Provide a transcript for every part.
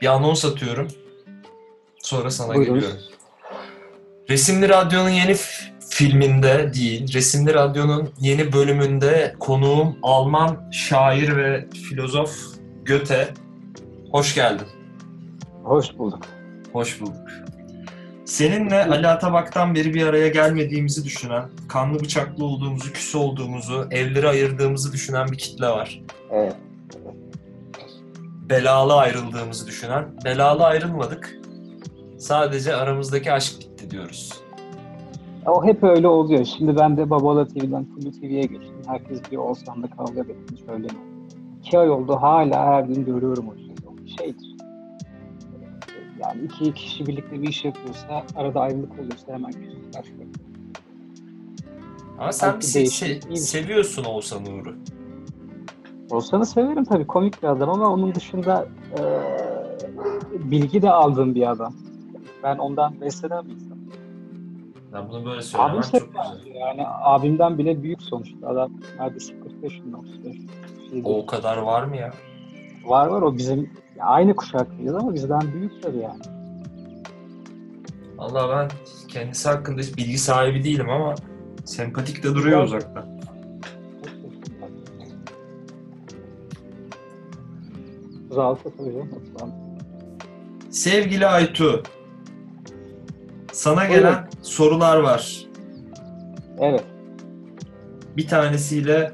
Bir anons atıyorum. Sonra sana Buyurun. geliyorum. Resimli Radyo'nun yeni filminde değil, Resimli Radyo'nun yeni bölümünde konuğum Alman şair ve filozof Göte. Hoş geldin. Hoş bulduk. Hoş bulduk. Seninle Ali Atabak'tan beri bir araya gelmediğimizi düşünen, kanlı bıçaklı olduğumuzu, küs olduğumuzu, evleri ayırdığımızı düşünen bir kitle var. Evet. Belalı ayrıldığımızı düşünen, belalı ayrılmadık. Sadece aramızdaki aşk bitti diyoruz. O hep öyle oluyor. Şimdi ben de Babala TV'den Kulu TV'ye geçtim. Herkes diyor olsan da kavga etmiş öyle mi? İki ay oldu hala her gün görüyorum o şeyi. Bir şeydir. Yani iki kişi birlikte bir iş yapıyorsa, arada ayrılık olursa hemen başlıyor. Ama sen bir şey. seviyorsun Oğuzhan Uğur'u. Olsanı severim tabii komik bir adam ama onun dışında e, bilgi de aldığım bir adam. Ben ondan beslenen bir insanım. Ben bunu böyle Abim söylemem çok sevmez. güzel. Yani abimden bile büyük sonuçta. Adam neredeyse 40 yaşında, 35 şey O kadar var mı ya? Var var o bizim aynı kuşaklıyız ama bizden büyük tabii yani. Valla ben kendisi hakkında hiç bilgi sahibi değilim ama sempatik de duruyor uzaktan. Zaltı Sevgili Aytu, sana Buyurun. gelen sorular var. Evet. Bir tanesiyle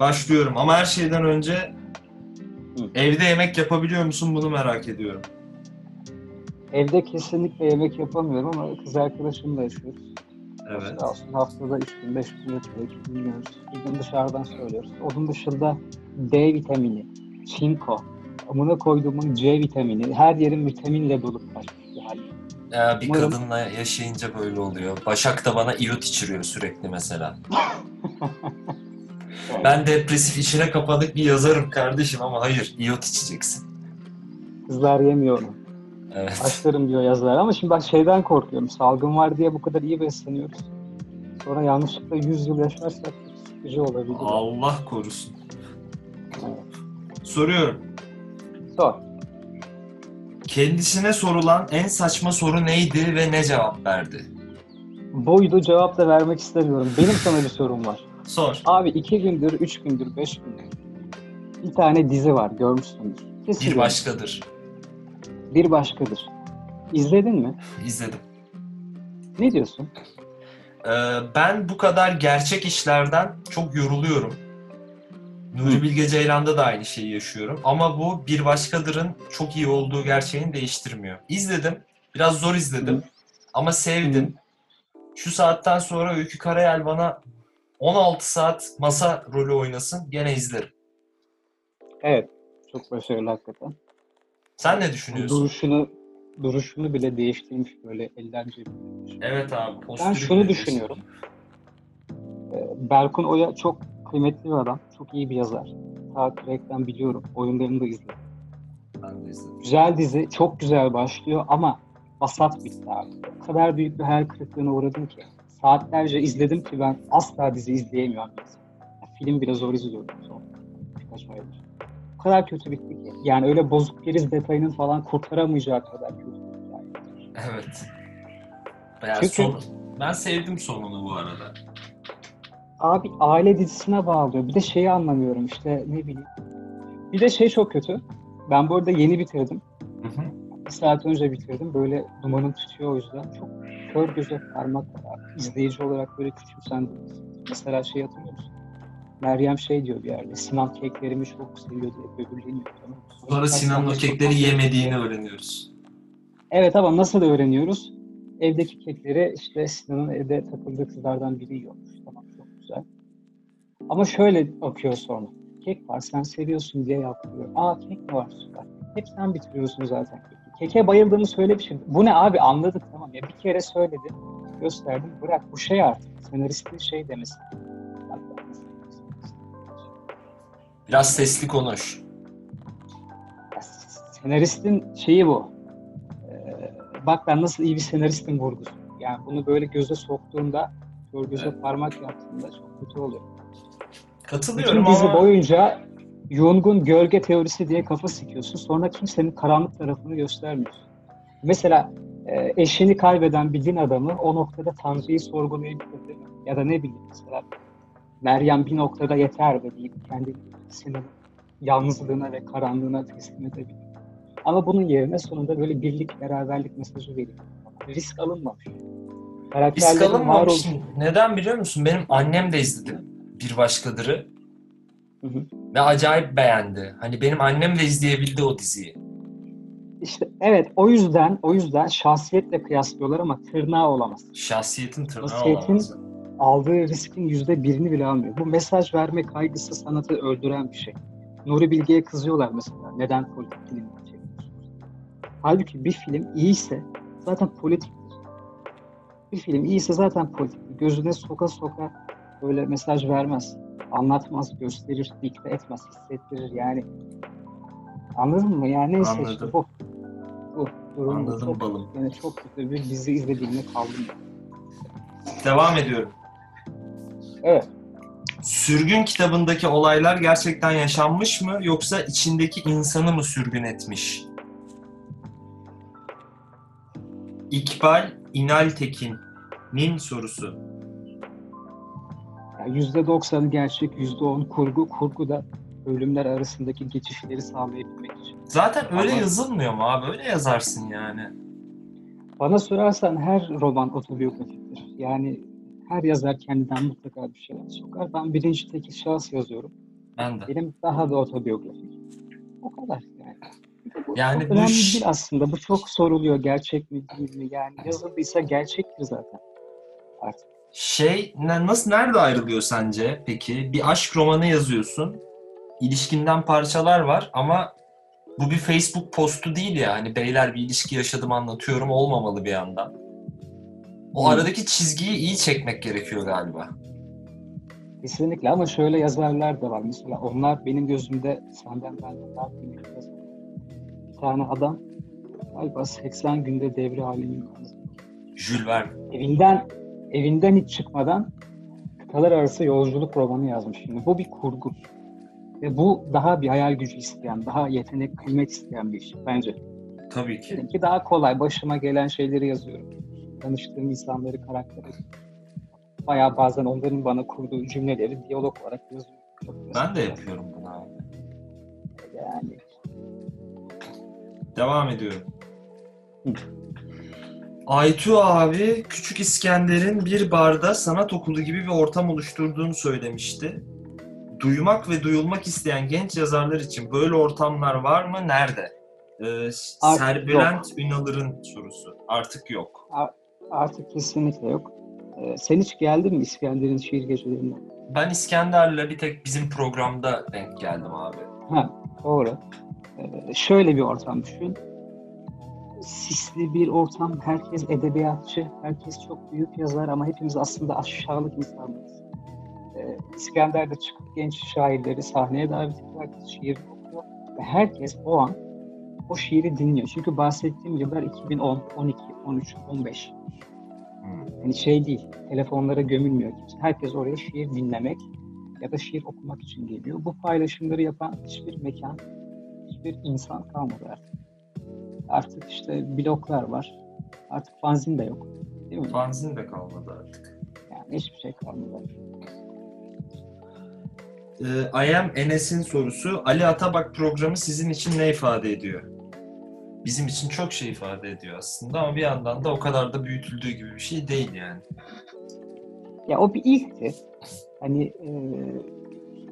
başlıyorum ama her şeyden önce. Evde yemek yapabiliyor musun bunu merak ediyorum. Evde kesinlikle yemek yapamıyorum ama kız arkadaşımla yaşıyoruz. Evet. Olsun haftada 3 gün 5 gün yapıyor. 2 gün yiyoruz. Bir gün dışarıdan söylüyoruz. Onun dışında D vitamini, çinko, amına koyduğumun C vitamini, her yerin vitaminle dolup bir hal. Ya bir Umarım- kadınla yaşayınca böyle oluyor. Başak da bana iot içiriyor sürekli mesela. Ben depresif içine kapanık bir yazarım kardeşim ama hayır iot içeceksin. Kızlar yemiyor onu. Evet. Başlarım diyor yazılar ama şimdi bak şeyden korkuyorum. Salgın var diye bu kadar iyi besleniyoruz. Sonra yanlışlıkla 100 yıl yaşarsak sıkıcı olabilir. Allah korusun. Evet. Soruyorum. Sor. Kendisine sorulan en saçma soru neydi ve ne cevap verdi? Buydu cevap da vermek istemiyorum. Benim sana bir sorum var. Sor. Abi iki gündür, üç gündür, beş gündür bir tane dizi var görmüşsündür. Kesin Bir başkadır. Bir başkadır. İzledin mi? İzledim. Ne diyorsun? Ee, ben bu kadar gerçek işlerden çok yoruluyorum. Nuri Hı. Bilge Ceylan'da da aynı şeyi yaşıyorum. Ama bu bir başkadırın çok iyi olduğu gerçeğini değiştirmiyor. İzledim. Biraz zor izledim. Hı. Ama sevdim. Şu saatten sonra Öykü Karayel bana 16 saat masa rolü oynasın gene izlerim. Evet. Çok başarılı hakikaten. Sen ne düşünüyorsun? Duruşunu duruşunu bile değiştirmiş böyle elden cebine. Evet abi. Ben şunu düşünüyorum. Ee, Berkun Oya çok kıymetli bir adam. Çok iyi bir yazar. Ta Crack'ten biliyorum. Oyunlarını da izledim. Ben de izledim. Güzel dizi. Çok güzel başlıyor ama vasat bitti abi. O kadar büyük bir hayal kırıklığına uğradım ki. Saatlerce izledim ki ben asla dizi izleyemiyorum. Ya, film bile zor izliyorum son birkaç aydır. O kadar kötü bitti ki. Yani öyle bozuk geriz detayının falan kurtaramayacağı kadar kötü bir hikaye. Evet. Yani Çünkü- son- ben sevdim sonunu bu arada. Abi aile dizisine bağlıyor. Bir de şeyi anlamıyorum işte ne bileyim. Bir de şey çok kötü. Ben bu arada yeni bitirdim. Hı hı. Bir saat önce bitirdim. Böyle dumanım tutuyor o yüzden. Çok kör göze parmak. İzleyici olarak böyle küçümsendim. Mesela şey hatırlıyor musun? Meryem şey diyor bir yerde. Sinan keklerimi çok seviyor diye böbürleniyor. Sonra Sinan'ın o kekleri yemediğini öğreniyoruz. Evet ama nasıl öğreniyoruz? Evdeki kekleri işte Sinan'ın evde takıldığı kızlardan biri yiyormuş. Tamam çok güzel. Ama şöyle bakıyor sonra. Kek var sen seviyorsun diye yapıyor. Aa kek mi var süper. Hep sen bitiriyorsun zaten. Keke bayıldığımı söylemişim. Bu ne abi anladık tamam ya bir kere söyledim. Gösterdim bırak bu şey artık. Senaristin şey demesi. Biraz sesli konuş. Ya, Senaristin şeyi bu. Ee, bak ben nasıl iyi bir senaristin vurgusu. Yani bunu böyle göze soktuğunda, göze Evet. parmak yaptığında çok kötü oluyor. Katılıyorum Bütün dizi ama boyunca Jung'un gölge teorisi diye kafa sikiyorsun. Sonra kimsenin karanlık tarafını göstermiyorsun. Mesela e, eşini kaybeden bir din adamı o noktada Tanrı'yı sorgulayabilir? Ya da ne bileyim mesela Meryem bir noktada yeter be deyip kendisini yalnızlığına ve karanlığına teslim edebilir. Ama bunun yerine sonunda böyle birlik, beraberlik mesajı veriyor. Risk alınmamış. kalınmamış. ol- Neden biliyor musun? Benim annem de izledi Bir Başkadır'ı Hı hı. Ve acayip beğendi. Hani benim annem de izleyebildi o diziyi. İşte evet o yüzden o yüzden şahsiyetle kıyaslıyorlar ama tırnağı olamaz. Şahsiyetin tırnağı Şahsiyetin- olamaz. aldığı riskin yüzde birini bile almıyor. Bu mesaj verme kaygısı sanatı öldüren bir şey. Nuri Bilge'ye kızıyorlar mesela. Neden politik film çekiyorsunuz? Halbuki bir film iyiyse zaten politiktir. Bir film iyiyse zaten politiktir. Gözüne soka soka böyle mesaj vermez. Anlatmaz, gösterir, dikte etmez, hissettirir yani. Anladın mı? Yani neyse işte Anladım. bu. Bu. Durum. Anladım çok, balım. yani çok kötü bir dizi izlediğimde kaldım. Devam ediyorum. Evet. Sürgün kitabındaki olaylar gerçekten yaşanmış mı yoksa içindeki insanı mı sürgün etmiş? İkbal İnaltekin'in sorusu. Yani %90 gerçek, %10 kurgu. Kurgu da ölümler arasındaki geçişleri sağlayabilmek için. Zaten öyle Ama- yazılmıyor mu abi? Öyle yazarsın yani. Bana sorarsan her roman otobiyografiktir. Yani her yazar kendinden mutlaka bir şeyler sokar. Ben birinci tekil şahıs yazıyorum. Ben de. Benim daha da otobiyografik. O kadar yani. Bu Yani çok bu önemli değil aslında. Bu çok soruluyor. Gerçek mi değil mi? Yani yazıldıysa gerçektir zaten. Artık. Şey nasıl nerede ayrılıyor sence peki? Bir aşk romanı yazıyorsun. İlişkinden parçalar var ama bu bir Facebook postu değil ya. Hani beyler bir ilişki yaşadım anlatıyorum olmamalı bir yandan. O Hmm. aradaki çizgiyi iyi çekmek gerekiyor galiba. Kesinlikle ama şöyle yazarlar da var. Mesela onlar benim gözümde senden benden daha kıymetli. Bir tane adam galiba 80 günde devre halini yukarı. Jules Verne. Evinden evinden hiç çıkmadan kıtalar arası yolculuk romanı yazmış. Şimdi bu bir kurgu. Ve bu daha bir hayal gücü isteyen, daha yetenek, kıymet isteyen bir iş bence. Tabii ki. Benimki daha kolay. Başıma gelen şeyleri yazıyorum. Tanıştığım insanları, karakteri. Bayağı bazen onların bana kurduğu cümleleri diyalog olarak yazıyorum. Çok Ben de yapıyorum bunu abi. Yani Devam ediyorum. Hı. Aytu abi Küçük İskender'in bir barda sanat okulu gibi bir ortam oluşturduğunu söylemişti. Duymak ve duyulmak isteyen genç yazarlar için böyle ortamlar var mı? Nerede? Ee, Serbülent Ünalır'ın sorusu. Artık yok. artık kesinlikle yok. Ee, sen hiç geldin mi İskender'in şiir gecelerine? Ben İskender'le bir tek bizim programda denk geldim abi. Ha, doğru. Ee, şöyle bir ortam düşün. Sisli bir ortam, herkes edebiyatçı, herkes çok büyük yazar ama hepimiz aslında aşağılık insanlarız. Ee, İskender de çıkıp genç şairleri sahneye davet ediyor, herkes şiir okuyor ve herkes o an o şiiri dinliyor. Çünkü bahsettiğim yıllar 2010, 12, 13, 15. Hmm. Yani şey değil, telefonlara gömülmüyor kimse. Herkes oraya şiir dinlemek ya da şiir okumak için geliyor. Bu paylaşımları yapan hiçbir mekan, hiçbir insan kalmadı artık. Artık işte bloklar var. Artık fanzin de yok. Değil mi? Fanzin de kalmadı artık. Yani hiçbir şey kalmadı. Ee, I am Enes'in sorusu. Ali Atabak programı sizin için ne ifade ediyor? Bizim için çok şey ifade ediyor aslında ama bir yandan da o kadar da büyütüldüğü gibi bir şey değil yani. Ya o bir ilkti. Hani e,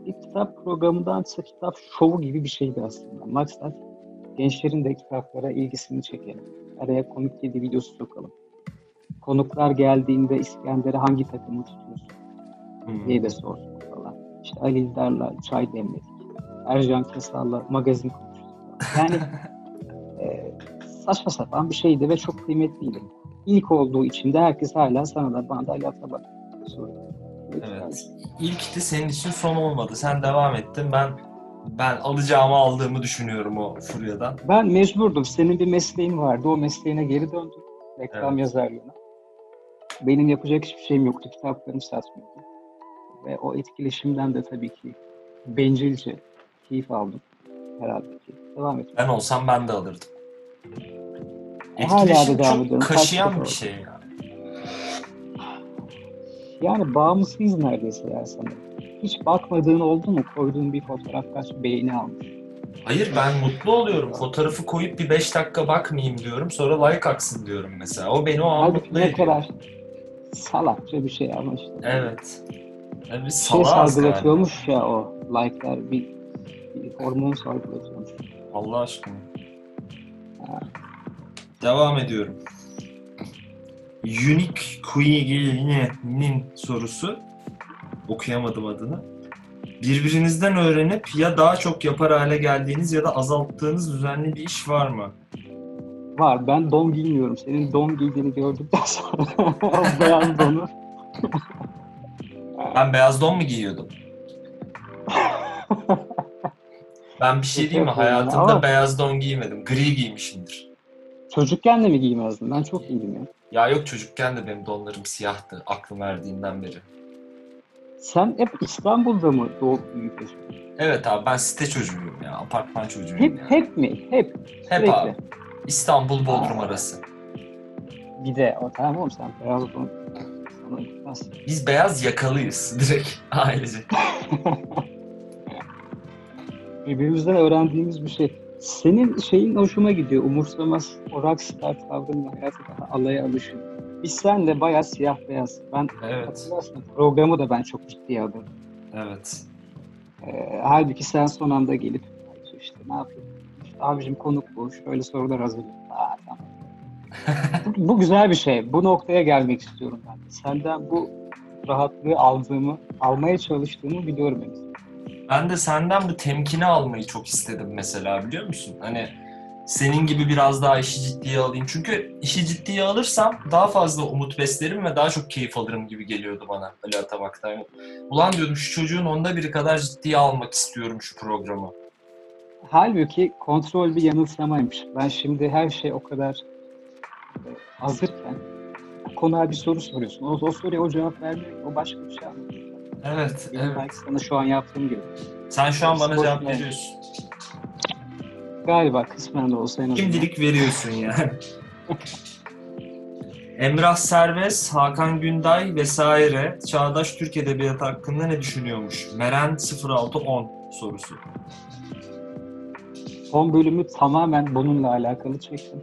bir kitap programındansa kitap şovu gibi bir şeydi aslında. Maksat gençlerin de kitaplara ilgisini çekelim. Araya komik kedi videosu sokalım. Konuklar geldiğinde İskender'e hangi takımı tutuyorsun Hmm. diye de sorduk falan. İşte Ali İldar'la çay demledik. Ercan Kesal'la magazin konuştuk. Yani e, saçma sapan bir şeydi ve çok kıymetliydi. İlk olduğu için de herkes hala sana da bana da Atabak soruyor. Evet. İlkti senin için son olmadı. Sen devam ettin. Ben ben alacağımı aldığımı düşünüyorum o furyadan. Ben mecburdum. Senin bir mesleğin vardı. O mesleğine geri döndüm. Reklam Evet. yazarlığına. Benim yapacak hiçbir şeyim yoktu. Kitaplarımı satmıyordum. ve o etkileşimden de tabii ki bencilce keyif aldım herhalde ki. Devam et. Ben olsam ben de alırdım. Hala da Etkileşim devam çok ediyorum. kaşıyan bir şey yani. Yani bağımlısıyız neredeyse ya sanırım. Hiç bakmadığın oldu mu? Koyduğun bir fotoğraf kaç beğeni almış. Hayır ben mutlu oluyorum. Fotoğrafı koyup bir 5 dakika bakmayayım diyorum. Sonra like aksın diyorum mesela. O beni o an Halbuki mutlu ne ediyor. kadar salakça bir şey ama işte. Evet. Yani biz Şey salağız salgılatıyormuş ya o like'lar bir, bir hormon salgılatıyormuş. galiba. Allah aşkına. Devam ediyorum. Unique Queen'in sorusu. Okuyamadım adını. Birbirinizden öğrenip ya daha çok yapar hale geldiğiniz ya da azalttığınız düzenli bir iş var mı? Var. Ben don giymiyorum. Senin don giydiğini gördükten sonra beyaz donu. Ben beyaz don mu giyiyordum? Ben bir şey diyeyim mi? Hayatımda ama- beyaz don giymedim. Gri giymişimdir. Çocukken de mi giymezdin? Ben çok iyiydim ya. Ya yok çocukken de benim donlarım siyahtı aklım verdiğinden beri. Sen hep İstanbul'da mı doğup yaşadın? Evet abi ben site çocuğuyum ya. Apartman çocuğuyum Hep, ya. hep mi? Hep. Hep sürekli. abi. İstanbul Bodrum Aa. arası. Bir de o tamam oğlum sen beyaz gitmez. Biz beyaz yakalıyız direkt ailece. Birbirimizden öğrendiğimiz bir şey. Senin şeyin hoşuma gidiyor. Umursamaz o rockstar tavrınla hayatı daha alaya alışın. Biz senle bayağı siyah beyaz. Ben Evet. programı da ben çok ciddiye alırım. Evet. Ee, halbuki sen son anda gelip işte ne yapayım? İşte abicim konuk bu. Şöyle sorular hazırlayayım. Aa, tamam. bu, bu güzel bir şey. Bu noktaya gelmek istiyorum ben. Senden bu rahatlığı aldığımı, almaya çalıştığımı biliyorum henüz. Ben de senden bu temkini almayı çok istedim mesela biliyor musun? Hani senin gibi biraz daha işi ciddiye alayım. Çünkü işi ciddiye alırsam daha fazla umut beslerim ve daha çok keyif alırım gibi geliyordu bana Ali Atamak'tan. Ulan diyordum şu çocuğun onda biri kadar ciddiye almak istiyorum şu programı. Halbuki kontrol bir yanılsamaymış. Ben şimdi her şey o kadar e, hazırken konuğa bir soru soruyorsun. O, o soruya o cevap vermiyor. O başka bir şey anlatıyor. Evet, Benim evet. sana şu an yaptığım gibi. Sen şu an bana Spor cevap veriyorsun. Galiba kısmen de olsa en azından. Şimdilik veriyorsun yani. Emrah Serbest, Hakan Günday vesaire Çağdaş Türk Edebiyatı hakkında ne düşünüyormuş? Meren 0610 sorusu. Son bölümü tamamen bununla alakalı çektim.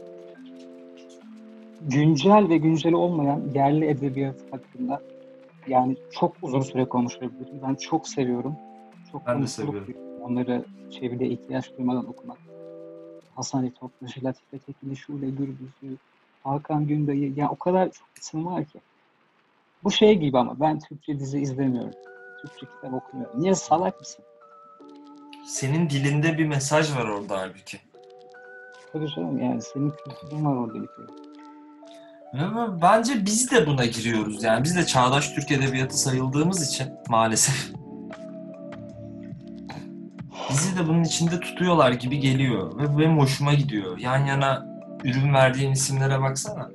Güncel ve güncel olmayan yerli edebiyat hakkında yani çok uzun süre konuşabilirim. Ben çok seviyorum. Çok Ben de seviyorum. Onları çevrede ihtiyaç duymadan okumak. Hasan Ali Topbaşı, Latife Tekin'i, Şule Gürbüz'ü, Hakan Günday'ı. Ya o kadar çok isim var ki. Bu şey gibi ama ben Türkçe dizi izlemiyorum. Türkçe kitap okumuyorum. Niye salak mısın? Senin dilinde bir mesaj var orada halbuki. Tabii canım yani senin kültürün var orada bir kere. Bence biz de buna giriyoruz yani. Biz de çağdaş Türk Edebiyatı sayıldığımız için maalesef. Bizi de bunun içinde tutuyorlar gibi geliyor ve bu benim hoşuma gidiyor. Yan yana ürün verdiğin isimlere baksana.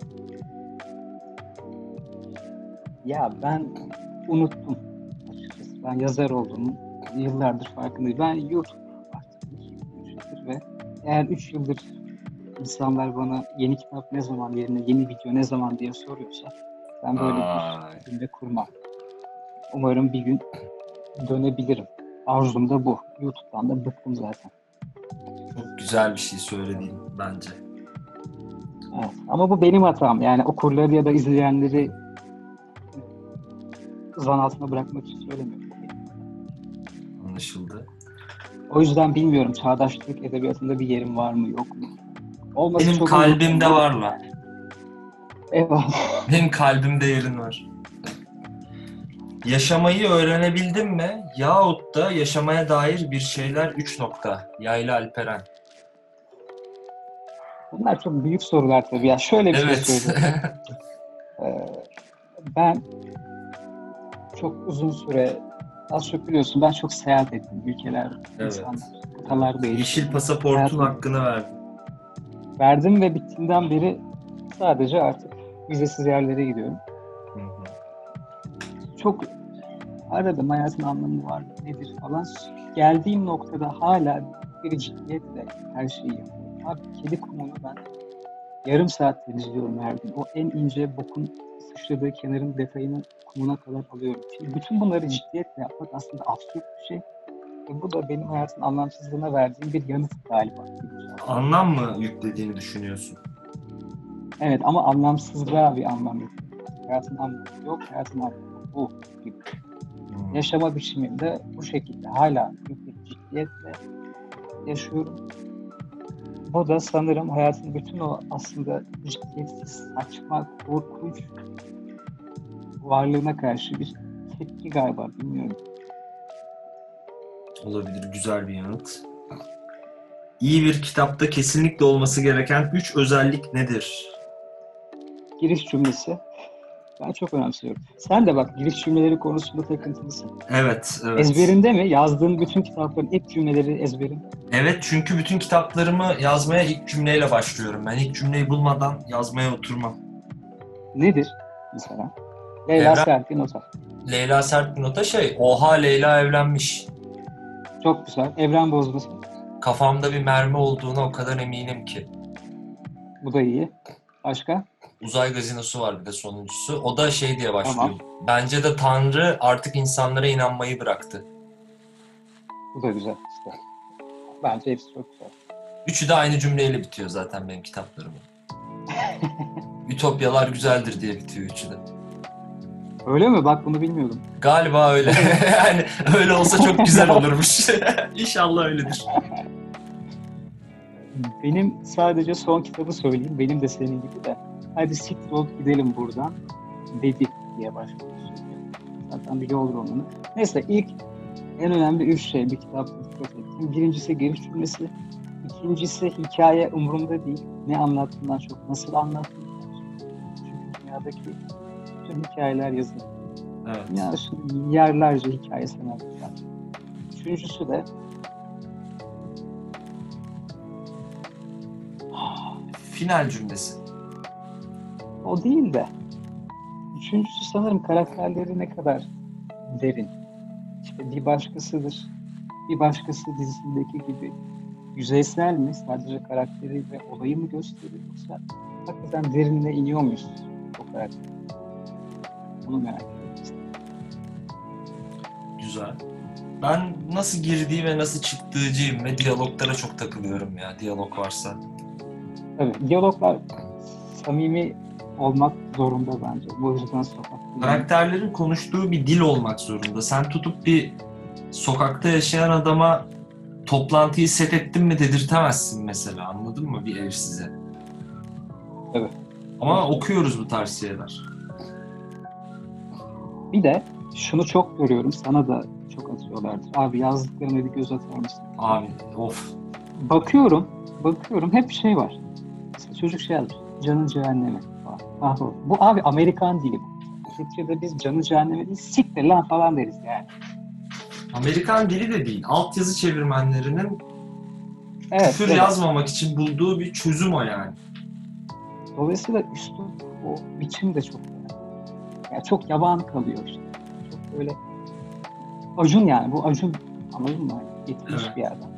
Ya ben unuttum açıkçası. Ben yazar olduğumu yıllardır farkındayım. Ben YouTube artık 2 yıldır ve eğer 3 yıldır insanlar bana yeni kitap ne zaman yerine yeni video ne zaman diye soruyorsa ben böyle Vay. bir cümle kurmam. Umarım bir gün dönebilirim. Arzum da bu. YouTube'dan da bıktım zaten. Çok güzel bir şey söyledin bence. Evet. Ama bu benim hatam. Yani okurları ya da izleyenleri zan altına bırakmak için söylemiyorum. Anlaşıldı. O yüzden bilmiyorum çağdaş Türk edebiyatında bir yerim var mı yok mu? Olması Benim kalbimde var lan. Eyvallah. Benim kalbimde yerin var. Yaşamayı öğrenebildin mi? Yahut da yaşamaya dair bir şeyler 3 nokta. Yayla Alperen. Bunlar çok büyük sorular tabii. Ya şöyle bir şey Evet. söyleyeyim. Ee, ben çok uzun süre az çok biliyorsun ben çok seyahat ettim. Ülkeler, Evet. insanlar, kıtalar Yeşil değiştim. pasaportun Hayatım- hakkını verdin. Verdim ve bittiğinden beri sadece artık vizesiz yerlere gidiyorum. Çok aradım hayatın anlamı var nedir falan. Geldiğim noktada hala bir ciddiyetle her şeyi yapıyorum. Abi kedi kumunu ben yarım saat temizliyorum her gün. O en ince bokun sıçradığı kenarın detayını kumuna kadar alıyorum. Şimdi bütün bunları ciddiyetle yapmak aslında absürt bir şey. Ve bu da benim hayatın anlamsızlığına verdiğim bir yanıt galiba. Anlam mı yüklediğini düşünüyorsun? Evet ama anlamsızlığa bir anlam yok. Hayatın anlamı yok, hayatın anlamı bu gibi. Hmm. Yaşama biçimimde bu şekilde hala büyük bir ciddiyetle yaşıyorum. Bu da sanırım hayatın bütün o aslında ciddiyetsiz, saçma, korkunç varlığına karşı bir tepki galiba bilmiyorum. Olabilir, güzel bir yanıt. İyi bir kitapta kesinlikle olması gereken üç özellik nedir? Giriş cümlesi ben çok önemsiyorum. Sen de bak giriş cümleleri konusunda takıntılısın. Evet, evet. Ezberinde mi? Yazdığın bütün kitapların ilk cümleleri ezberinde. Evet çünkü bütün kitaplarımı yazmaya ilk cümleyle başlıyorum. Ben ilk cümleyi bulmadan yazmaya oturmam. Nedir mesela? Leyla Evren- Serpil Nota. Leyla sert bir nota şey, oha Leyla evlenmiş. Çok güzel. Evren bozması. Kafamda bir mermi olduğuna o kadar eminim ki. Bu da iyi. Başka? Uzay gazinosu var bir de sonuncusu. O da şey diye başlıyor. Tamam. Bence de Tanrı artık insanlara inanmayı bıraktı. Bu da güzel. İşte. Bence hepsi çok güzel. Üçü de aynı cümleyle bitiyor zaten benim kitaplarımın. Ütopyalar güzeldir diye bitiyor üçü de. Öyle mi? Bak bunu bilmiyordum. Galiba öyle. yani öyle olsa çok güzel olurmuş. İnşallah öyledir. Benim sadece son kitabı söyleyeyim. Benim de senin gibi de. Hadi siktir olup gidelim buradan. Dedi diye başlıyor. Zaten bir yol romanı. Neyse ilk en önemli üç şey bir kitapta dikkat ettim. Birincisi giriş cümlesi. İkincisi hikaye umurumda değil. Ne anlattığından çok nasıl anlattığından Çünkü dünyadaki bütün hikayeler yazılır. Evet. Ya şimdi milyarlarca hikaye var. Üçüncüsü de Final cümlesi. O değil de üçüncüsü sanırım karakterleri ne kadar derin. İşte bir başkasıdır. Bir başkası dizisindeki gibi yüzeysel mi? Sadece karakteri ve olayı mı gösteriyor yoksa hakikaten derinine iniyor muyuz o karakter? Bunu merak ediyorum. Güzel. Ben nasıl girdiği ve nasıl çıktığıcıyım ve diyaloglara çok takılıyorum ya. Diyalog varsa. Tabii diyaloglar samimi olmak zorunda bence. Bu yüzden sokak Karakterlerin konuştuğu bir dil olmak zorunda. Sen tutup bir sokakta yaşayan adama toplantıyı set ettin mi dedirtemezsin mesela. Anladın mı bir ev size? Evet. Ama okuyoruz bu tarz şeyler. Bir de şunu çok görüyorum. Sana da çok atıyorlardır. Abi yazdıklarına bir göz atar mısın? Abi of. Bakıyorum, bakıyorum hep şey var. Mesela çocuk şey yazmış. Canın cehennemi. Falan. Bu. bu abi Amerikan dili bu. Türkçe'de biz canı cehennemi değil, siktir lan falan deriz yani. Amerikan dili de değil. Altyazı çevirmenlerinin Evet. küfür evet. yazmamak için bulduğu bir çözüm o yani. Dolayısıyla üslup, o biçim de çok önemli. Yani çok yaban kalıyor işte. Çok böyle Acun yani bu Acun anladın mı? Getirmiş Evet. bir yerden.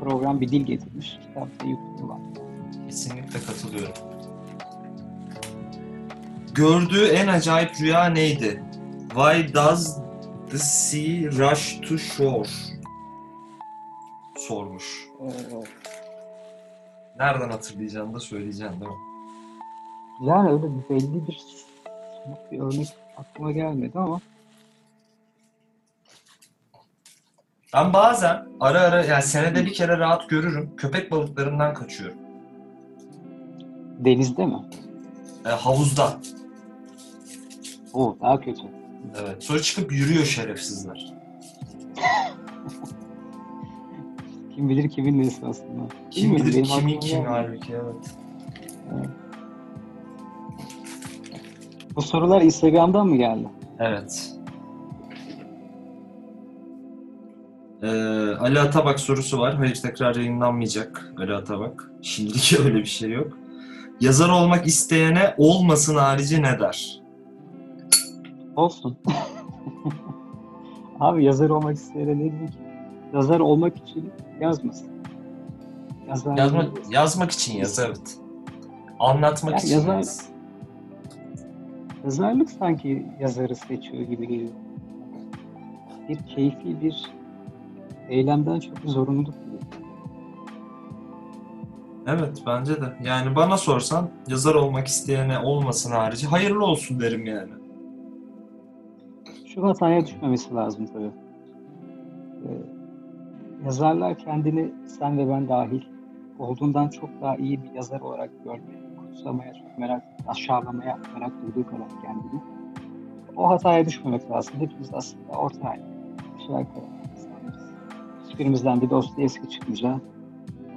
Program bir dil getirmiş. Kitapta yüklüyorlar. Kesinlikle katılıyorum. Gördüğü en acayip rüya neydi? Why does the sea rush to shore? Sormuş. Nereden hatırlayacağını da söyleyeceğim değil mi? yani öyle belli bir bir örnek aklıma gelmedi ama Ben bazen ara ara yani senede bir kere rahat görürüm. Köpek balıklarından kaçıyorum. denizde mi? E, havuzda. O daha kötü. Evet. Sonra çıkıp yürüyor şerefsizler. Kim bilir kimin nesi aslında. Kim Bilmiyorum, bilir benim kimin aklıma kim halbuki evet. Bu sorular Instagram'dan mı geldi? Evet. Ee, Ali Atabak sorusu var. Hayır tekrar yayınlanmayacak Ali Atabak. Şimdilik öyle bir şey yok. Yazar olmak isteyene olmasın harici ne der? Olsun. Abi yazar olmak isteyene ne diyeyim ki? Yazar olmak için yazmasın. Yazar Yazma, yazmak için yaz evet. Anlatmak yani için yazar, yaz. Yazarlık sanki yazarı seçiyor gibi geliyor. Bir keyfi bir eylemden çok bir zorunluluk gibi. Evet bence de. Yani bana sorsan yazar olmak isteyene olmasın harici hayırlı olsun derim yani. Şu hataya düşmemesi lazım tabii. Ee, yazarlar kendini sen ve ben dahil olduğundan çok daha iyi bir yazar olarak görmeye, kutsamaya çok merak, aşağılamaya merak duyduğu kadar kendini. O hataya düşmemek lazım. Hepimiz aslında orta insanlarız. Hiçbirimizden bir Dostoyevski çıkınca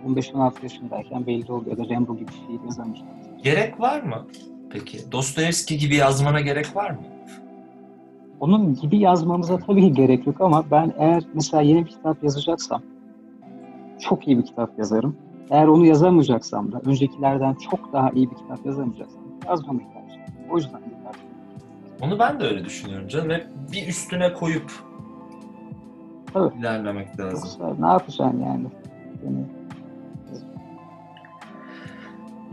15-16 yaşındayken belli oluyor da Rambo gibi şiir yazamayacağız. Gerek var mı? Peki Dostoyevski gibi yazmana gerek var mı? Onun gibi yazmamıza tabii gerek yok ama ben eğer mesela yeni bir kitap yazacaksam çok iyi bir kitap yazarım. Eğer onu yazamayacaksam da öncekilerden çok daha iyi bir kitap yazamayacaksam yazmamayı tercih O yüzden tercih Onu ben de öyle düşünüyorum canım. Hep bir üstüne koyup Tabii. ilerlemek lazım. Yoksa ne yapacaksın yani? yani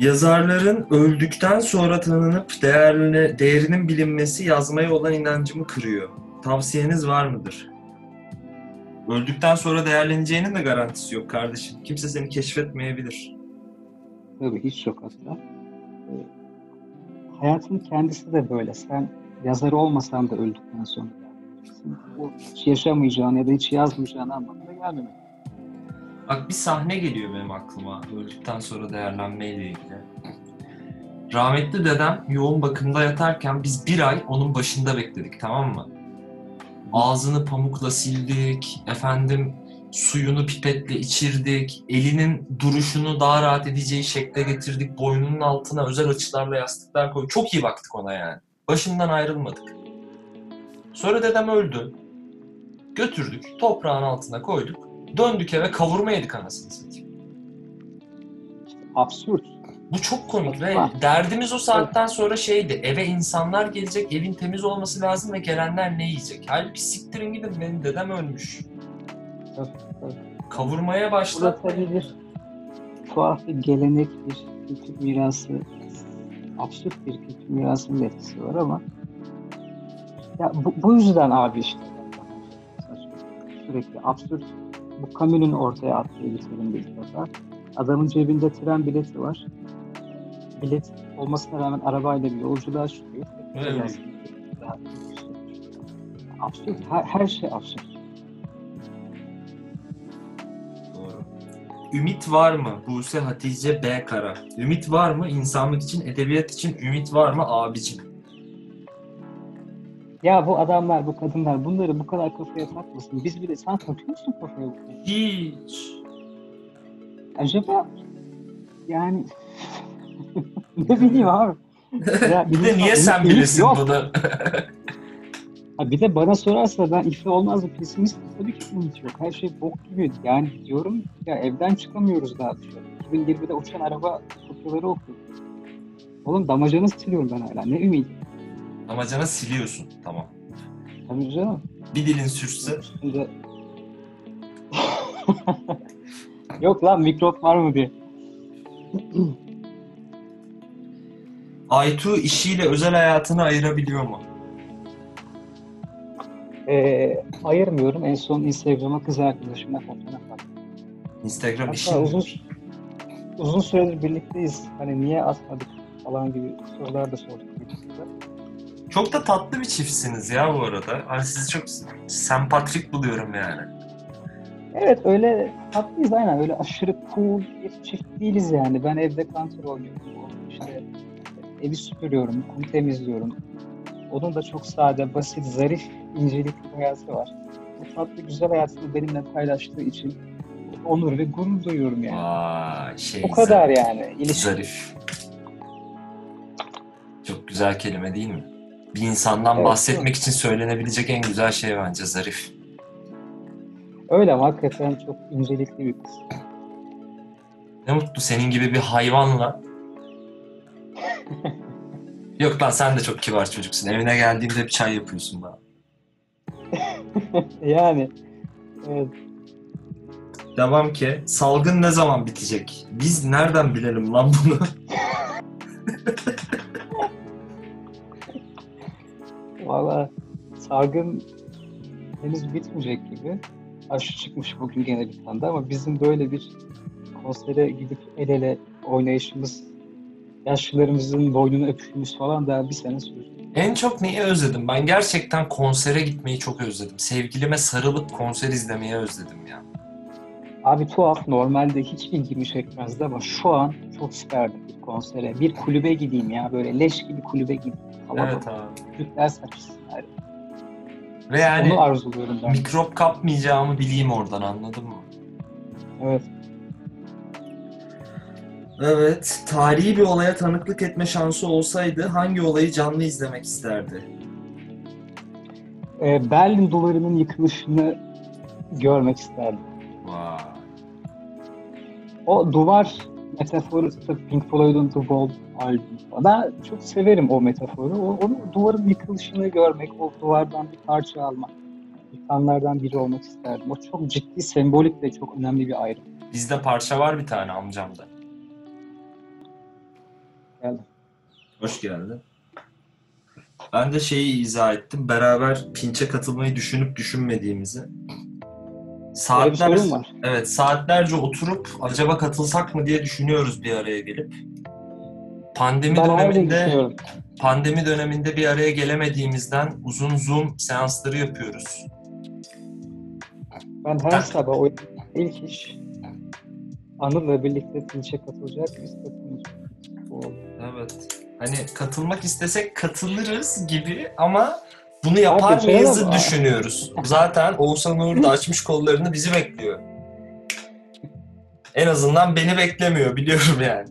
Yazarların öldükten sonra tanınıp değerli, değerinin bilinmesi yazmaya olan inancımı kırıyor. Tavsiyeniz var mıdır? Öldükten sonra değerleneceğinin de garantisi yok kardeşim. Kimse seni keşfetmeyebilir. Tabii hiç yok hatta. Ee, hayatın kendisi de böyle. Sen yazar olmasan da öldükten sonra hiç yaşamayacağın ya da hiç yazmayacağın anlamına gelmemek. Bak bir sahne geliyor benim aklıma öldükten sonra değerlenmeyle ilgili. Rahmetli dedem yoğun bakımda yatarken biz bir ay onun başında bekledik tamam mı? Ağzını pamukla sildik, efendim suyunu pipetle içirdik, elinin duruşunu daha rahat edeceği şekle getirdik, boynunun altına özel açılarla yastıklar koyduk. Çok iyi baktık ona yani. Başından ayrılmadık. Sonra dedem öldü. Götürdük, toprağın altına koyduk. Döndük eve kavurma yedik anasını satayım. Absürt. Bu çok komik ve derdimiz o saatten sonra şeydi. Eve insanlar gelecek, evin temiz olması lazım ve gelenler ne yiyecek? Halbuki siktirin gidin benim dedem ölmüş. Kavurmaya başladı. Burada tabii bir tuhaf bir gelenek, bir kültür mirası, absürt bir kültür mirasının etkisi var ama ya bu, bu yüzden abi işte sürekli absürt bu Camus'un ortaya attığı bir sorun bir defa. Adamın cebinde tren bileti var. Bilet olmasına rağmen arabayla bir yolculuğa çıkıyor. Evet. Absürt. Her, her şey absürt. Doğru. Ümit var mı? Buse Hatice B. Kara. Ümit var mı? İnsanlık için, edebiyat için ümit var mı abicim? Ya bu adamlar, bu kadınlar bunları bu kadar kafaya takmasın. Biz bile sen takıyor musun kafaya Hiç. Acaba yani ne bileyim abi. Ya, bir de niye sen bilirsin bunu? ha, bir de bana sorarsa ben ife olmaz mı pesimist tabii ki ümit yok. Her şey bok gibi. Yani diyorum ya evden çıkamıyoruz daha dışarı. 2020'de uçan araba fotoğrafları okuyorum. Oğlum damacanı siliyorum ben hala. Ne ümidi? Damacana siliyorsun. Tamam. Tabii canım. Bir dilin. Üstünde... Yok lan mikrop var mı diye. Aytu işiyle özel hayatını ayırabiliyor mu? Ee, ayırmıyorum. En son Instagram'a kız arkadaşımla fotoğraf attım. Instagram Hatta işi uzun, uzun süredir birlikteyiz. Hani niye atmadık falan gibi sorular da sorduk. Çok da tatlı bir çiftsiniz ya bu arada. Hani sizi çok sempatrik buluyorum yani. Evet öyle tatlıyız aynen. Öyle aşırı cool bir çift değiliz yani. Ben evde kantor oynuyorum. İşte evi süpürüyorum, kum temizliyorum. Onun da çok sade, basit, zarif, incelik bir hayatı var. Bu tatlı, güzel hayatını benimle paylaştığı için onur ve gurur duyuyorum yani. Vay şey. O kadar zarif. yani. İlişki. Zarif. Çok güzel kelime değil mi? Bir insandan evet, bahsetmek için söylenebilecek en güzel şey bence zarif. Öyle ama hakikaten çok incelikli bir kız. Ne mutlu senin gibi bir hayvanla. Yok lan sen de çok kibar çocuksun. Evine geldiğimde bir çay yapıyorsun bana. yani evet. Devam ki salgın ne zaman bitecek? Biz nereden bilelim lan bunu? Valla salgın henüz bitmeyecek gibi. Aşı çıkmış bugün gene bir tane ama bizim böyle bir konsere gidip el ele oynayışımız, yaşlılarımızın boynunu öpüşümüz falan daha bir sene sürecek. En çok neyi özledim? Ben gerçekten konsere gitmeyi çok özledim. Sevgilime sarılıp konser izlemeyi özledim ya. Abi tuhaf normalde hiç ilgimi çekmezdi ama şu an çok isterdim bir konsere. Bir kulübe gideyim ya böyle leş gibi kulübe gideyim. Hava Evet abi. Türkler saçsınlar. Ve yani Onu arzuluyorum ben. mikrop kapmayacağımı bileyim oradan anladın mı? Evet. Evet, tarihi bir olaya tanıklık etme şansı olsaydı hangi olayı canlı izlemek isterdi? Ee, Berlin duvarının yıkılışını görmek isterdim. Vay. O duvar metaforu Pink Floyd'un The Wall albümü. Ben çok severim o metaforu. O, onu duvarın yıkılışını görmek, o duvardan bir parça almak. İnsanlardan biri olmak isterdim. O çok ciddi, sembolik ve çok önemli bir ayrım. Bizde parça var bir tane amcamda. Geldi. Hoş geldin. Ben de şeyi izah ettim. Beraber pinçe katılmayı düşünüp düşünmediğimizi. Saatler, sorun var. evet saatlerce oturup acaba katılsak mı diye düşünüyoruz bir araya gelip. Pandemi Ben döneminde pandemi döneminde bir araya gelemediğimizden uzun Zoom seansları yapıyoruz. Ben her sabah o ilk iş Anıl'la birlikte Twitch'e katılacak biz oldu. Evet. Hani katılmak istesek katılırız gibi ama bunu yapar Abi, şey mıyızı ama- düşünüyoruz. Zaten Oğuzhan Uğur da açmış kollarını bizi bekliyor. En azından beni beklemiyor biliyorum yani.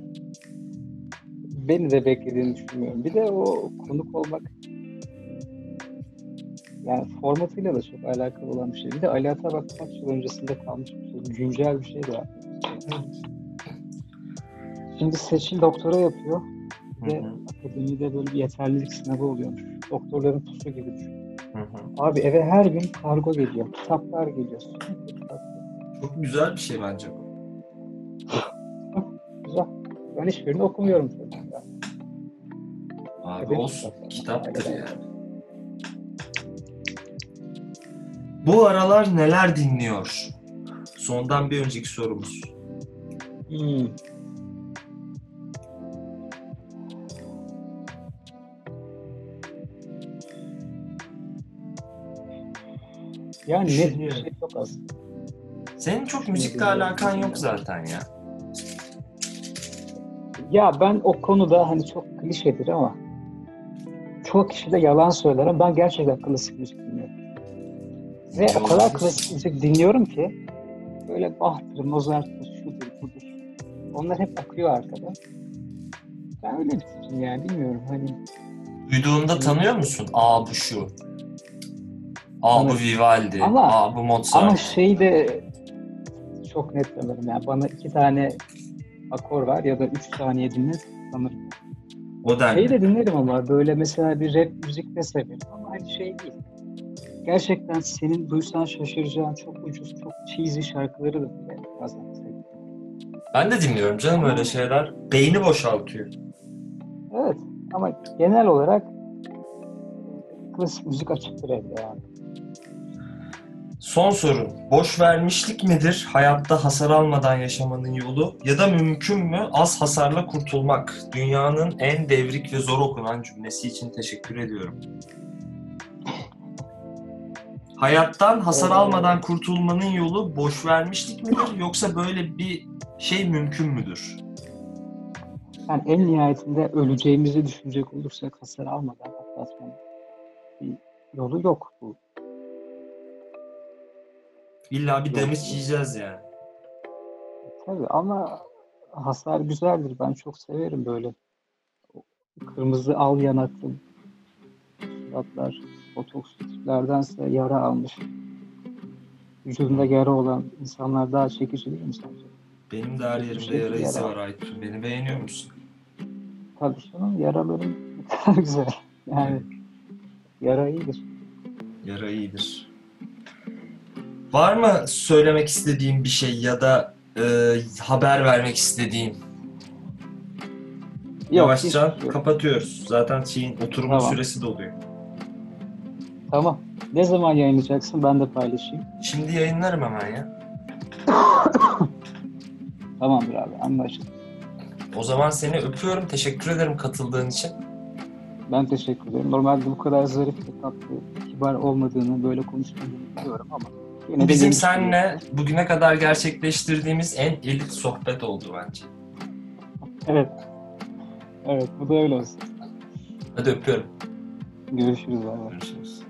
Beni de beklediğini düşünmüyorum. Bir de o konuk olmak yani formatıyla da çok alakalı olan bir şey. Bir de Ali Ata bak kaç yıl öncesinde kalmış bir şey. Güncel bir şey de. Şimdi Seçil doktora yapıyor ve akademide böyle bir yeterlilik sınavı oluyormuş. Doktorların pusu gibi düşün. hı hı. Abi eve her gün kargo geliyor, kitaplar geliyor. Kitap. Çok güzel bir şey bence bu. Güzel. Ben hiçbirini okumuyorum tabii. Abi Evet, olsun. kitaplar. Kitaptır yani. Bu aralar neler dinliyor? Sondan bir önceki sorumuz. Hmm. Yani net bir şey çok az. Senin çok müzikle alakan yok zaten ya. Ya ben o konuda hani çok klişedir ama çok kişi de yalan söyler ama ben gerçekten klasik müzik dinliyorum. Ve o kadar klasik müzik dinliyorum ki böyle Bach'tır, Mozart'tır, şudur, budur. Onlar hep akıyor arkada. Ben öyle bir tipim yani bilmiyorum hani Duyduğunda tanıyor musun? Aa bu şu. Aa bu Evet. Vivaldi. Ama- Aa bu Mozart. Ama şey de çok net sanırım yani bana iki tane akor var ya da üç saniye dinle sanırım. o denli. Şeyi de dinlerim ama böyle mesela bir rap müzik de severim ama aynı şey değil. Gerçekten senin duysan şaşıracağın çok ucuz, çok cheesy şarkıları da bazen. Ben de dinliyorum canım öyle şeyler. Beyni boşaltıyor. Evet ama genel olarak klasik müzik açıktır evde yani. Son sorun. Boş vermişlik midir hayatta hasar almadan yaşamanın yolu ya da mümkün mü az hasarla kurtulmak? Dünyanın en devrik ve zor okunan cümlesi için teşekkür ediyorum. Hayattan hasar almadan kurtulmanın yolu boş vermişlik midir yoksa böyle bir şey mümkün müdür? Yani en nihayetinde öleceğimizi düşünecek olursak hasar almadan atlatmanın bir yolu yok bu. İlla bir demiş yiyeceğiz yani. Tabii ama hasar güzeldir. Ben çok severim böyle. Kırmızı al yanaklı suratlar, botoks tiplerdense yara almış. Vücudunda yara olan insanlar daha çekici değil mi sence? Benim de her yerimde Şey yara izi var Aytun. Beni beğeniyor musun? Tabii canım yaralarım güzel. Yani yara iyidir. Yara iyidir. Var mı söylemek istediğin bir şey ya da e, haber vermek? Yavaşça şey yok. kapatıyoruz. Zaten şeyin oturumun Tamam. süresi doluyor. Tamam. Ne zaman yayınlayacaksın? Ben de paylaşayım. Şimdi yayınlarım hemen ya. Tamamdır abi. Anlaşıldı. O zaman seni öpüyorum. Teşekkür ederim katıldığın için. Ben teşekkür ederim. Normalde bu kadar zarif ve tatlı, kibar olmadığını, böyle konuşmadığını biliyorum ama yine de bizim seninle bugüne kadar gerçekleştirdiğimiz en elit sohbet oldu bence. Evet. Evet, bu da öyle olsun. Hadi öpüyorum. Görüşürüz abi. Görüşürüz.